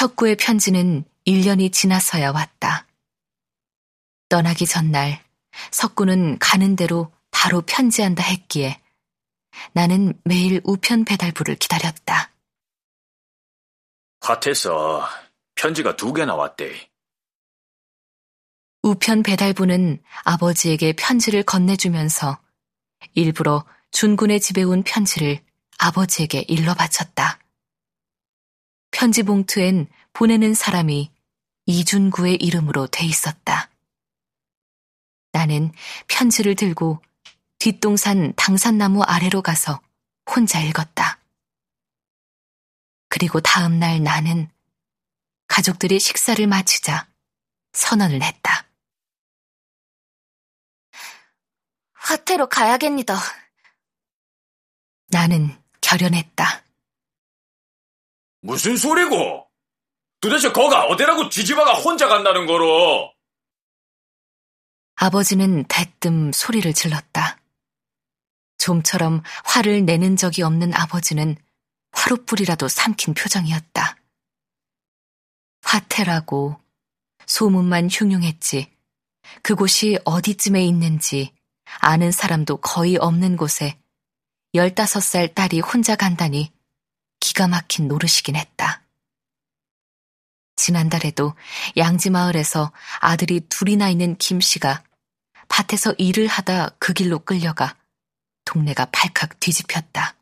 석구의 편지는 1년이 지나서야 왔다. 떠나기 전날 석구는 가는 대로 바로 편지한다 했기에 나는 매일 우편 배달부를 기다렸다. 밭에서 편지가 두 개 나 왔대. 우편 배달부는 아버지에게 편지를 건네주면서 일부러 준군의 집에 온 편지를 아버지에게 일러 바쳤다. 편지 봉투엔 보내는 사람이 이준구의 이름으로 돼 있었다. 나는 편지를 들고 뒷동산 당산나무 아래로 가서 혼자 읽었다. 그리고 다음 날 나는 가족들이 식사를 마치자 선언을 했다. 화태로 가야겠니다. 나는 결연했다. 무슨 소리고? 도대체 거가 어디라고 지지바가 혼자 간다는 거로? 아버지는 대뜸 소리를 질렀다. 좀처럼 화를 내는 적이 없는 아버지는 화롯불이라도 삼킨 표정이었다. 화태라고 소문만 흉흉했지 그곳이 어디쯤에 있는지 아는 사람도 거의 없는 곳에 15살 딸이 혼자 간다니 기가 막힌 노릇이긴 했다. 지난달에도 양지마을에서 아들이 둘이나 있는 김 씨가 밭에서 일을 하다 그 길로 끌려가 동네가 발칵 뒤집혔다.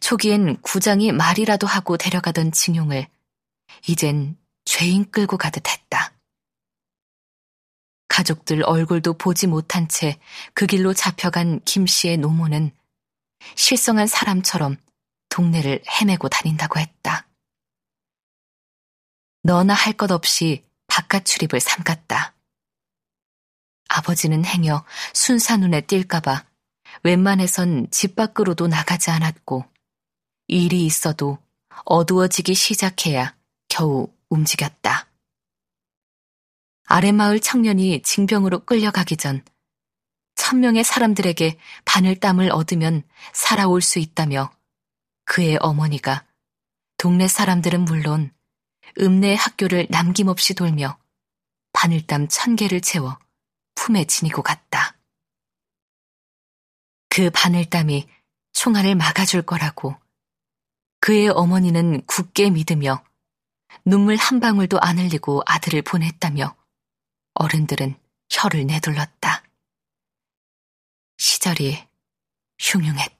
초기엔 구장이 말이라도 하고 데려가던 징용을 이젠 죄인 끌고 가듯 했다. 가족들 얼굴도 보지 못한 채 그 길로 잡혀간 김 씨의 노모는 실성한 사람처럼 동네를 헤매고 다닌다고 했다. 너나 할 것 없이 바깥 출입을 삼갔다. 아버지는 행여 순사 눈에 띌까봐 웬만해선 집 밖으로도 나가지 않았고 일이 있어도 어두워지기 시작해야 겨우 움직였다. 아랫마을 청년이 징병으로 끌려가기 전 천명의 사람들에게 바늘 땀을 얻으면 살아올 수 있다며 그의 어머니가 동네 사람들은 물론 읍내 학교를 남김없이 돌며 바늘땀 천 개를 채워 품에 지니고 갔다. 그 바늘땀이 총알을 막아줄 거라고 그의 어머니는 굳게 믿으며 눈물 한 방울도 안 흘리고 아들을 보냈다며 어른들은 혀를 내둘렀다. 시절이 흉흉했다.